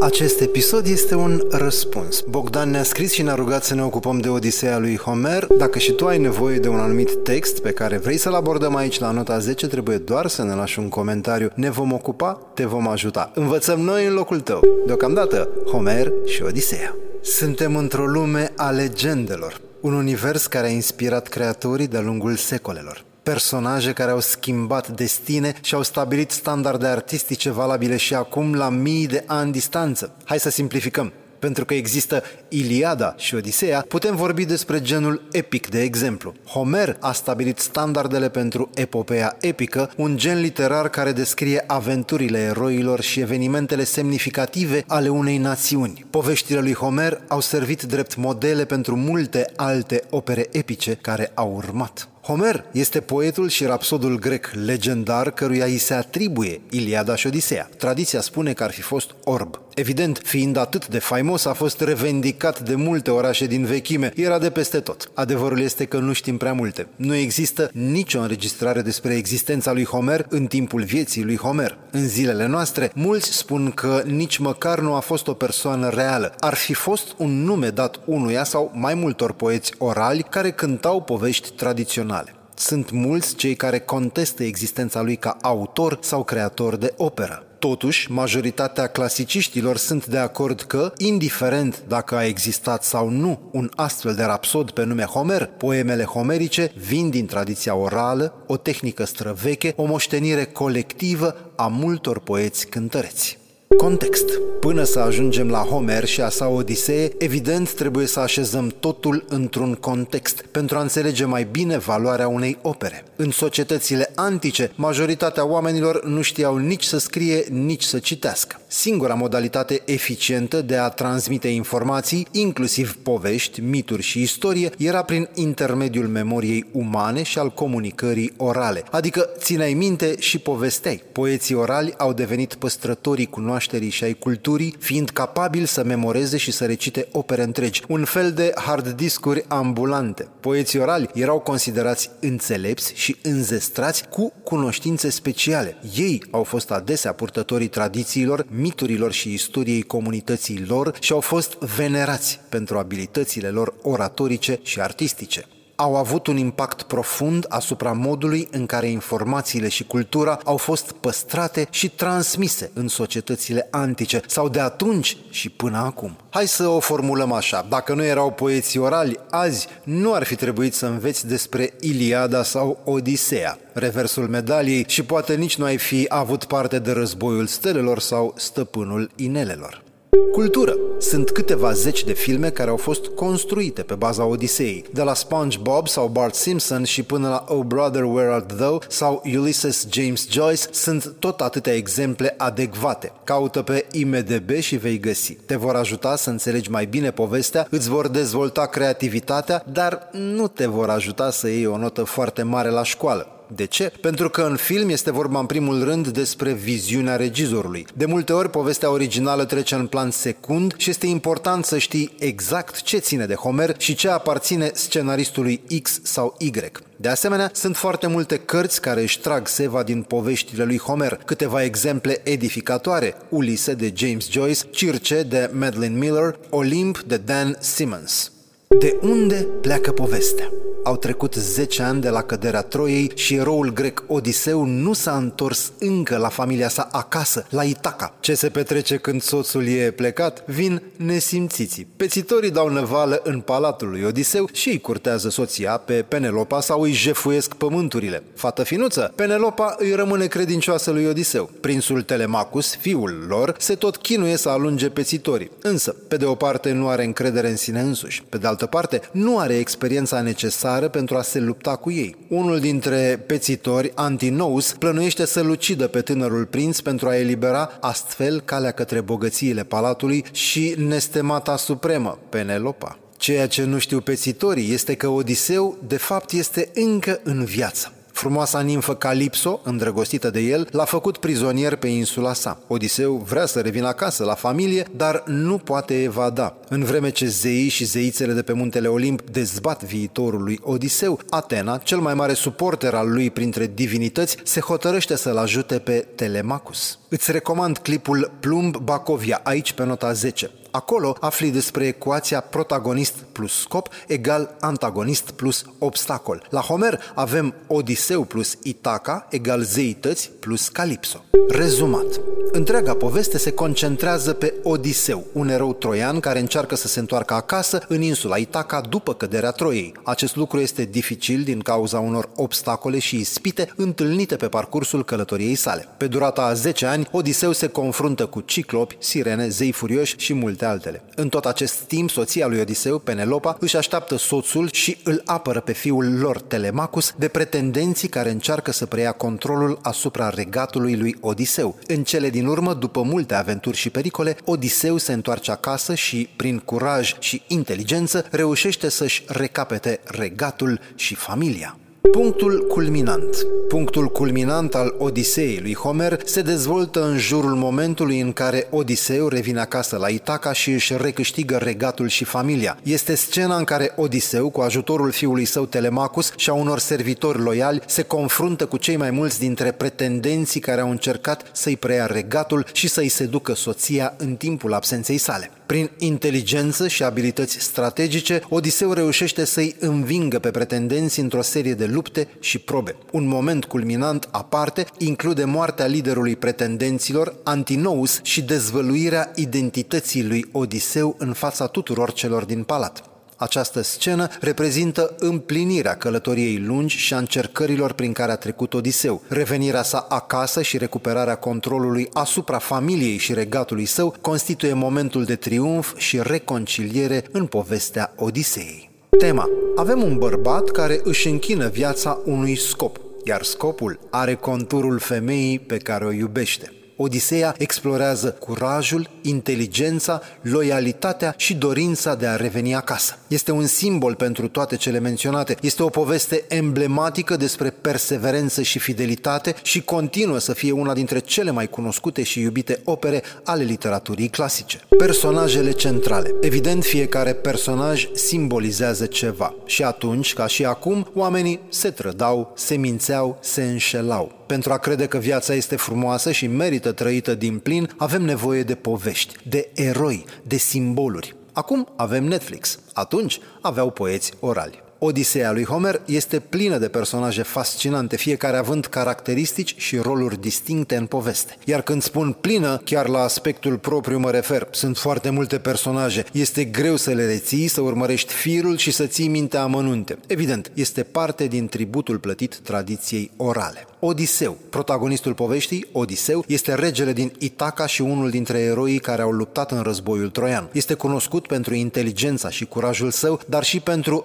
Acest episod este un răspuns. Bogdan ne-a scris și ne-a rugat să ne ocupăm de Odiseea lui Homer. Dacă și tu ai nevoie de un anumit text pe care vrei să-l abordăm aici la nota 10, trebuie doar să ne lași un comentariu. Ne vom ocupa, te vom ajuta. Învățăm noi în locul tău. Deocamdată, Homer și Odiseea. Suntem într-o lume a legendelor. Un univers care a inspirat creatorii de-a lungul secolelor personaje care au schimbat destine și au stabilit standarde artistice valabile și acum la mii de ani distanță. Hai să simplificăm. Pentru că există Iliada și Odiseea, putem vorbi despre genul epic, de exemplu. Homer a stabilit standardele pentru epopeea epică, un gen literar care descrie aventurile eroilor și evenimentele semnificative ale unei națiuni. Poveștile lui Homer au servit drept modele pentru multe alte opere epice care au urmat. Homer este poetul și rapsodul grec legendar căruia îi se atribuie Iliada și Odiseea. Tradiția spune că ar fi fost orb. Evident, fiind atât de faimos, a fost revendicat de multe orașe din vechime, era de peste tot. Adevărul este că nu știm prea multe. Nu există nicio înregistrare despre existența lui Homer în timpul vieții lui Homer. În zilele noastre, mulți spun că nici măcar nu a fost o persoană reală. Ar fi fost un nume dat unuia sau mai multor poeți orali care cântau povești tradiționale sunt mulți cei care contestă existența lui ca autor sau creator de operă. Totuși, majoritatea clasiciștilor sunt de acord că, indiferent dacă a existat sau nu un astfel de rapsod pe nume Homer, poemele homerice vin din tradiția orală, o tehnică străveche, o moștenire colectivă a multor poeți cântăreți. Context. Până să ajungem la Homer și a sa Odisee, evident trebuie să așezăm totul într-un context pentru a înțelege mai bine valoarea unei opere. În societățile antice, majoritatea oamenilor nu știau nici să scrie, nici să citească. Singura modalitate eficientă de a transmite informații, inclusiv povești, mituri și istorie, era prin intermediul memoriei umane și al comunicării orale, adică țineai minte și povesteai. Poeții orali au devenit păstrătorii cunoașterii cunoașterii și ai culturii, fiind capabil să memoreze și să recite opere întregi, un fel de hard discuri ambulante. Poeții orali erau considerați înțelepți și înzestrați cu cunoștințe speciale. Ei au fost adesea purtătorii tradițiilor, miturilor și istoriei comunității lor și au fost venerați pentru abilitățile lor oratorice și artistice au avut un impact profund asupra modului în care informațiile și cultura au fost păstrate și transmise în societățile antice sau de atunci și până acum. Hai să o formulăm așa. Dacă nu erau poeții orali, azi nu ar fi trebuit să înveți despre Iliada sau Odiseea, reversul medaliei și poate nici nu ai fi avut parte de războiul stelelor sau stăpânul inelelor. Cultură. Sunt câteva zeci de filme care au fost construite pe baza Odiseei, de la SpongeBob sau Bart Simpson și până la Oh Brother Where Art Thou sau Ulysses James Joyce, sunt tot atâtea exemple adecvate. Caută pe IMDB și vei găsi. Te vor ajuta să înțelegi mai bine povestea, îți vor dezvolta creativitatea, dar nu te vor ajuta să iei o notă foarte mare la școală. De ce? Pentru că în film este vorba în primul rând despre viziunea regizorului. De multe ori povestea originală trece în plan secund și este important să știi exact ce ține de Homer și ce aparține scenaristului X sau Y. De asemenea, sunt foarte multe cărți care își trag seva din poveștile lui Homer, câteva exemple edificatoare, Ulise de James Joyce, Circe de Madeline Miller, Olimp de Dan Simmons. De unde pleacă povestea? Au trecut 10 ani de la căderea Troiei și eroul grec Odiseu nu s-a întors încă la familia sa acasă, la Itaca. Ce se petrece când soțul e plecat? Vin nesimțiții. Pețitorii dau năvală în palatul lui Odiseu și îi curtează soția pe Penelopa sau îi jefuiesc pământurile. Fată finuță, Penelopa îi rămâne credincioasă lui Odiseu. Prințul Telemacus, fiul lor, se tot chinuie să alunge pețitorii. Însă, pe de o parte nu are încredere în sine însuși, pe de altă parte nu are experiența necesară țară pentru a se lupta cu ei. Unul dintre pețitori, Antinous, plănuiește să-l ucidă pe tânărul prinț pentru a elibera astfel calea către bogățiile palatului și nestemata supremă, Penelopa. Ceea ce nu știu pețitorii este că Odiseu de fapt este încă în viață. Frumoasa nimfă Calipso, îndrăgostită de el, l-a făcut prizonier pe insula sa. Odiseu vrea să revină acasă, la familie, dar nu poate evada. În vreme ce zeii și zeițele de pe muntele Olimp dezbat viitorul lui Odiseu, Atena, cel mai mare suporter al lui printre divinități, se hotărăște să-l ajute pe Telemacus. Îți recomand clipul Plumb Bacovia aici pe nota 10. Acolo afli despre ecuația protagonist plus scop egal antagonist plus obstacol. La Homer avem Odiseu plus Itaca egal zeități plus Calipso. Rezumat. Întreaga poveste se concentrează pe Odiseu, un erou troian care încearcă să se întoarcă acasă în insula Itaca după căderea Troiei. Acest lucru este dificil din cauza unor obstacole și ispite întâlnite pe parcursul călătoriei sale. Pe durata a 10 ani, Odiseu se confruntă cu ciclopi, sirene, zei furioși și multe altele. În tot acest timp, soția lui Odiseu, Penelopa, își așteaptă soțul și îl apără pe fiul lor, Telemacus, de pretendenții care încearcă să preia controlul asupra regatului lui Odiseu. În cele din urmă, după multe aventuri și pericole, Odiseu se întoarce acasă și, prin curaj și inteligență, reușește să-și recapete regatul și familia. Punctul culminant. Punctul culminant al Odiseei lui Homer se dezvoltă în jurul momentului în care Odiseu revine acasă la Itaca și își recâștigă regatul și familia. Este scena în care Odiseu, cu ajutorul fiului său Telemacus și a unor servitori loiali, se confruntă cu cei mai mulți dintre pretendenții care au încercat să-i preia regatul și să-i seducă soția în timpul absenței sale. Prin inteligență și abilități strategice, Odiseu reușește să-i învingă pe pretendenți într-o serie de lupte și probe. Un moment culminant aparte include moartea liderului pretendenților, Antinous, și dezvăluirea identității lui Odiseu în fața tuturor celor din palat. Această scenă reprezintă împlinirea călătoriei lungi și a încercărilor prin care a trecut Odiseu. Revenirea sa acasă și recuperarea controlului asupra familiei și regatului său constituie momentul de triumf și reconciliere în povestea Odiseei. Tema. Avem un bărbat care își închină viața unui scop, iar scopul are conturul femeii pe care o iubește. Odiseea explorează curajul, inteligența, loialitatea și dorința de a reveni acasă. Este un simbol pentru toate cele menționate. Este o poveste emblematică despre perseverență și fidelitate și continuă să fie una dintre cele mai cunoscute și iubite opere ale literaturii clasice. Personajele centrale. Evident, fiecare personaj simbolizează ceva. Și atunci, ca și acum, oamenii se trădau, se mințeau, se înșelau. Pentru a crede că viața este frumoasă și merită trăită din plin, avem nevoie de povești, de eroi, de simboluri. Acum avem Netflix. Atunci aveau poeți orali. Odiseea lui Homer este plină de personaje fascinante, fiecare având caracteristici și roluri distincte în poveste. Iar când spun plină, chiar la aspectul propriu mă refer. Sunt foarte multe personaje. Este greu să le reții, să urmărești firul și să ții mintea amănunte. Evident, este parte din tributul plătit tradiției orale. Odiseu, protagonistul poveștii, Odiseu, este regele din Itaca și unul dintre eroii care au luptat în războiul troian. Este cunoscut pentru inteligența și curajul său, dar și pentru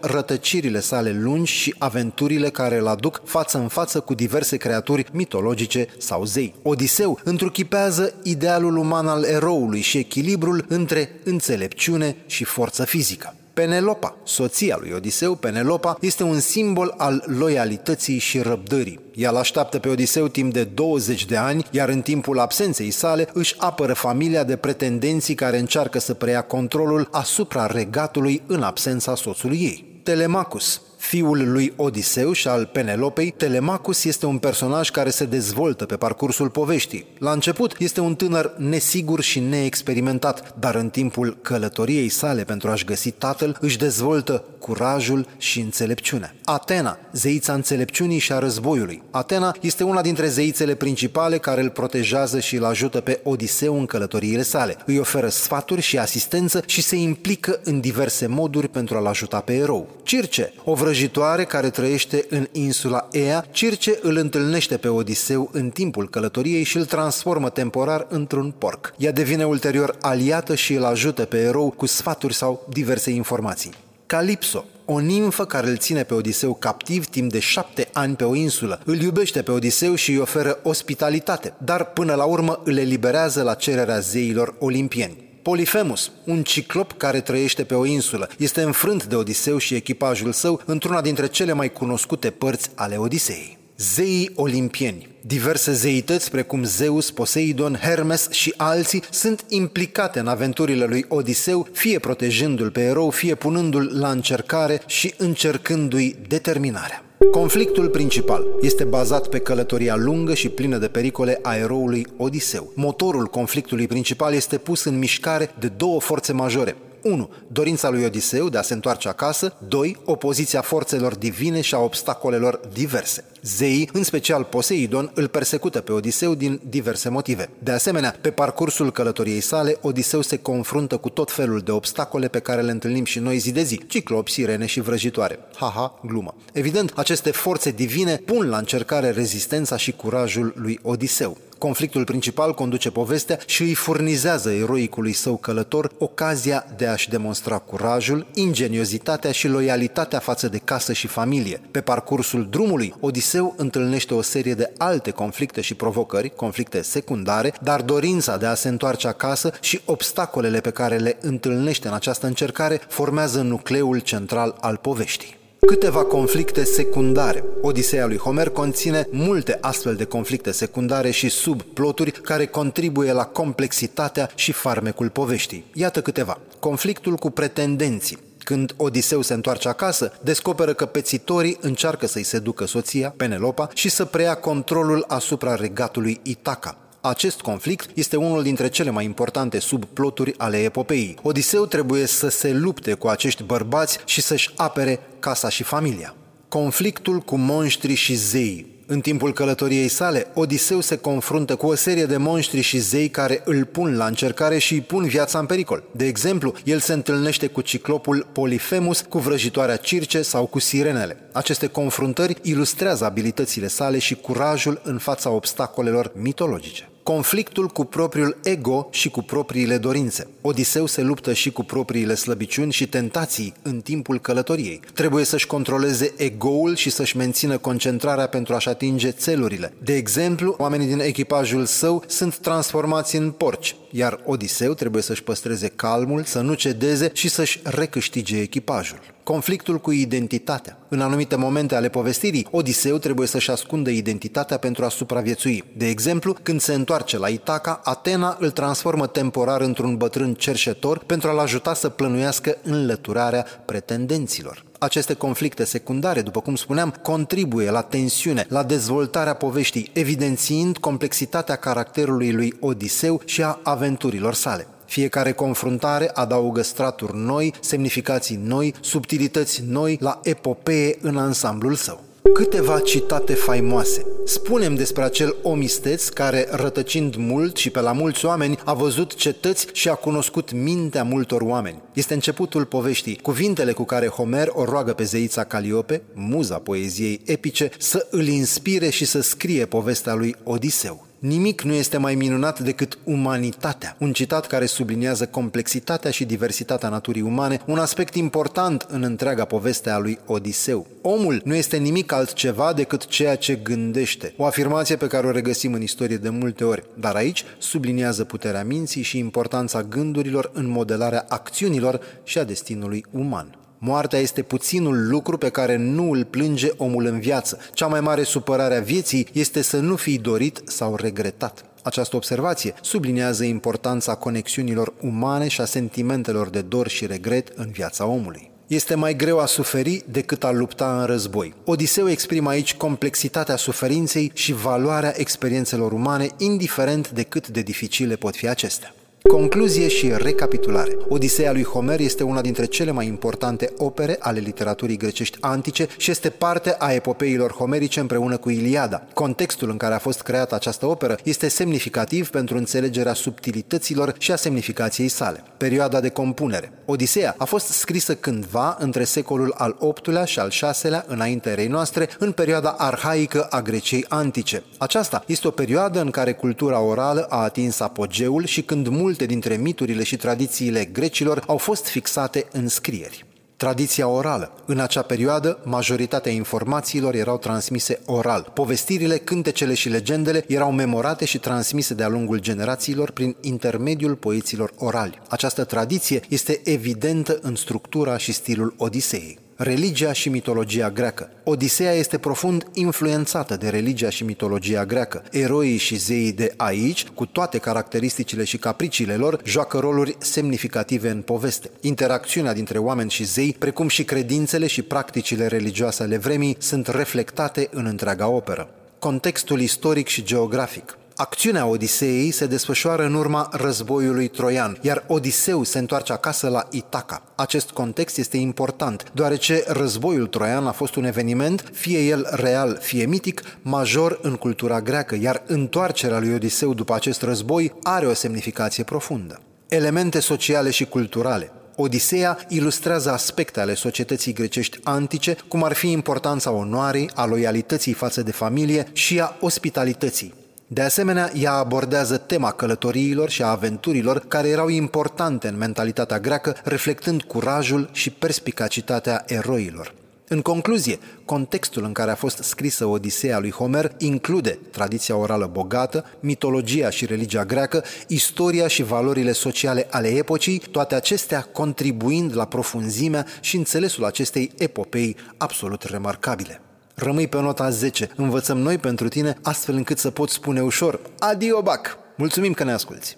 rătăcirile sale lungi și aventurile care îl aduc față în față cu diverse creaturi mitologice sau zei. Odiseu întruchipează idealul uman al eroului și echilibrul între înțelepciune și forță fizică. Penelopa, soția lui Odiseu, Penelopa, este un simbol al loialității și răbdării. Ea îl așteaptă pe Odiseu timp de 20 de ani, iar în timpul absenței sale își apără familia de pretendenții care încearcă să preia controlul asupra regatului în absența soțului ei. Telemacus, fiul lui Odiseu și al Penelopei, Telemacus este un personaj care se dezvoltă pe parcursul poveștii. La început este un tânăr nesigur și neexperimentat, dar în timpul călătoriei sale pentru a-și găsi tatăl, își dezvoltă curajul și înțelepciunea. Atena, zeița înțelepciunii și a războiului. Atena este una dintre zeițele principale care îl protejează și îl ajută pe Odiseu în călătoriile sale. Îi oferă sfaturi și asistență și se implică în diverse moduri pentru a-l ajuta pe erou. Circe, o vrăjitoare care trăiește în insula Ea, Circe îl întâlnește pe Odiseu în timpul călătoriei și îl transformă temporar într-un porc. Ea devine ulterior aliată și îl ajută pe erou cu sfaturi sau diverse informații. Calipso, o nimfă care îl ține pe Odiseu captiv timp de șapte ani pe o insulă. Îl iubește pe Odiseu și îi oferă ospitalitate, dar până la urmă îl eliberează la cererea zeilor olimpieni. Polifemus, un ciclop care trăiește pe o insulă, este înfrânt de Odiseu și echipajul său într-una dintre cele mai cunoscute părți ale Odiseei. Zeii olimpieni, diverse zeități precum Zeus, Poseidon, Hermes și alții sunt implicate în aventurile lui Odiseu, fie protejându-l pe erou, fie punându-l la încercare și încercându-i determinarea. Conflictul principal este bazat pe călătoria lungă și plină de pericole a eroului Odiseu. Motorul conflictului principal este pus în mișcare de două forțe majore, 1. Dorința lui Odiseu de a se întoarce acasă. 2. Opoziția forțelor divine și a obstacolelor diverse. Zeii, în special Poseidon, îl persecută pe Odiseu din diverse motive. De asemenea, pe parcursul călătoriei sale, Odiseu se confruntă cu tot felul de obstacole pe care le întâlnim și noi zi de zi, ciclopi, sirene și vrăjitoare. Haha, glumă. Evident, aceste forțe divine pun la încercare rezistența și curajul lui Odiseu. Conflictul principal conduce povestea și îi furnizează eroicului său călător ocazia de a-și demonstra curajul, ingeniozitatea și loialitatea față de casă și familie. Pe parcursul drumului, Odiseu întâlnește o serie de alte conflicte și provocări, conflicte secundare, dar dorința de a se întoarce acasă și obstacolele pe care le întâlnește în această încercare formează nucleul central al poveștii. Câteva conflicte secundare. Odiseea lui Homer conține multe astfel de conflicte secundare și subploturi care contribuie la complexitatea și farmecul poveștii. Iată câteva. Conflictul cu pretendenții. Când Odiseu se întoarce acasă, descoperă că pețitorii încearcă să-i seducă soția, Penelopa, și să preia controlul asupra regatului Itaca. Acest conflict este unul dintre cele mai importante subploturi ale epopeii. Odiseu trebuie să se lupte cu acești bărbați și să-și apere casa și familia. Conflictul cu monștri și zei în timpul călătoriei sale, Odiseu se confruntă cu o serie de monștri și zei care îl pun la încercare și îi pun viața în pericol. De exemplu, el se întâlnește cu ciclopul Polifemus, cu vrăjitoarea Circe sau cu sirenele. Aceste confruntări ilustrează abilitățile sale și curajul în fața obstacolelor mitologice conflictul cu propriul ego și cu propriile dorințe. Odiseu se luptă și cu propriile slăbiciuni și tentații în timpul călătoriei. Trebuie să-și controleze egoul și să-și mențină concentrarea pentru a-și atinge țelurile. De exemplu, oamenii din echipajul său sunt transformați în porci, iar Odiseu trebuie să-și păstreze calmul, să nu cedeze și să-și recâștige echipajul conflictul cu identitatea. În anumite momente ale povestirii, Odiseu trebuie să-și ascundă identitatea pentru a supraviețui. De exemplu, când se întoarce la Itaca, Atena îl transformă temporar într-un bătrân cerșetor pentru a-l ajuta să plănuiască înlăturarea pretendenților. Aceste conflicte secundare, după cum spuneam, contribuie la tensiune, la dezvoltarea poveștii, evidențiind complexitatea caracterului lui Odiseu și a aventurilor sale. Fiecare confruntare adaugă straturi noi, semnificații noi, subtilități noi la epopee în ansamblul său. Câteva citate faimoase. Spunem despre acel om isteț care, rătăcind mult și pe la mulți oameni, a văzut cetăți și a cunoscut mintea multor oameni. Este începutul poveștii, cuvintele cu care Homer o roagă pe zeița Caliope, muza poeziei epice, să îl inspire și să scrie povestea lui Odiseu. Nimic nu este mai minunat decât umanitatea, un citat care subliniază complexitatea și diversitatea naturii umane, un aspect important în întreaga poveste a lui Odiseu. Omul nu este nimic altceva decât ceea ce gândește, o afirmație pe care o regăsim în istorie de multe ori, dar aici subliniază puterea minții și importanța gândurilor în modelarea acțiunilor și a destinului uman. Moartea este puținul lucru pe care nu îl plânge omul în viață. Cea mai mare supărare a vieții este să nu fii dorit sau regretat. Această observație subliniază importanța conexiunilor umane și a sentimentelor de dor și regret în viața omului. Este mai greu a suferi decât a lupta în război. Odiseu exprimă aici complexitatea suferinței și valoarea experiențelor umane, indiferent de cât de dificile pot fi acestea. Concluzie și recapitulare. Odiseea lui Homer este una dintre cele mai importante opere ale literaturii grecești antice și este parte a epopeilor homerice împreună cu Iliada. Contextul în care a fost creată această operă este semnificativ pentru înțelegerea subtilităților și a semnificației sale. Perioada de compunere. Odiseea a fost scrisă cândva între secolul al VIII-lea și al VI-lea înaintea erei noastre, în perioada arhaică a Greciei antice. Aceasta este o perioadă în care cultura orală a atins apogeul și când multe multe dintre miturile și tradițiile grecilor au fost fixate în scrieri. Tradiția orală. În acea perioadă, majoritatea informațiilor erau transmise oral. Povestirile, cântecele și legendele erau memorate și transmise de-a lungul generațiilor prin intermediul poeților orali. Această tradiție este evidentă în structura și stilul Odiseei. Religia și mitologia greacă. Odiseea este profund influențată de religia și mitologia greacă. Eroii și zeii de aici, cu toate caracteristicile și capriciile lor, joacă roluri semnificative în poveste. Interacțiunea dintre oameni și zei, precum și credințele și practicile religioase ale vremii, sunt reflectate în întreaga operă. Contextul istoric și geografic. Acțiunea Odiseei se desfășoară în urma războiului troian, iar Odiseu se întoarce acasă la Itaca. Acest context este important, deoarece războiul troian a fost un eveniment, fie el real, fie mitic, major în cultura greacă, iar întoarcerea lui Odiseu după acest război are o semnificație profundă. Elemente sociale și culturale. Odiseea ilustrează aspecte ale societății grecești antice, cum ar fi importanța onoarei, a loialității față de familie și a ospitalității. De asemenea, ea abordează tema călătoriilor și a aventurilor care erau importante în mentalitatea greacă, reflectând curajul și perspicacitatea eroilor. În concluzie, contextul în care a fost scrisă Odiseea lui Homer include tradiția orală bogată, mitologia și religia greacă, istoria și valorile sociale ale epocii, toate acestea contribuind la profunzimea și înțelesul acestei epopei absolut remarcabile. Rămâi pe nota 10, învățăm noi pentru tine astfel încât să poți spune ușor Adio Bac! Mulțumim că ne asculti!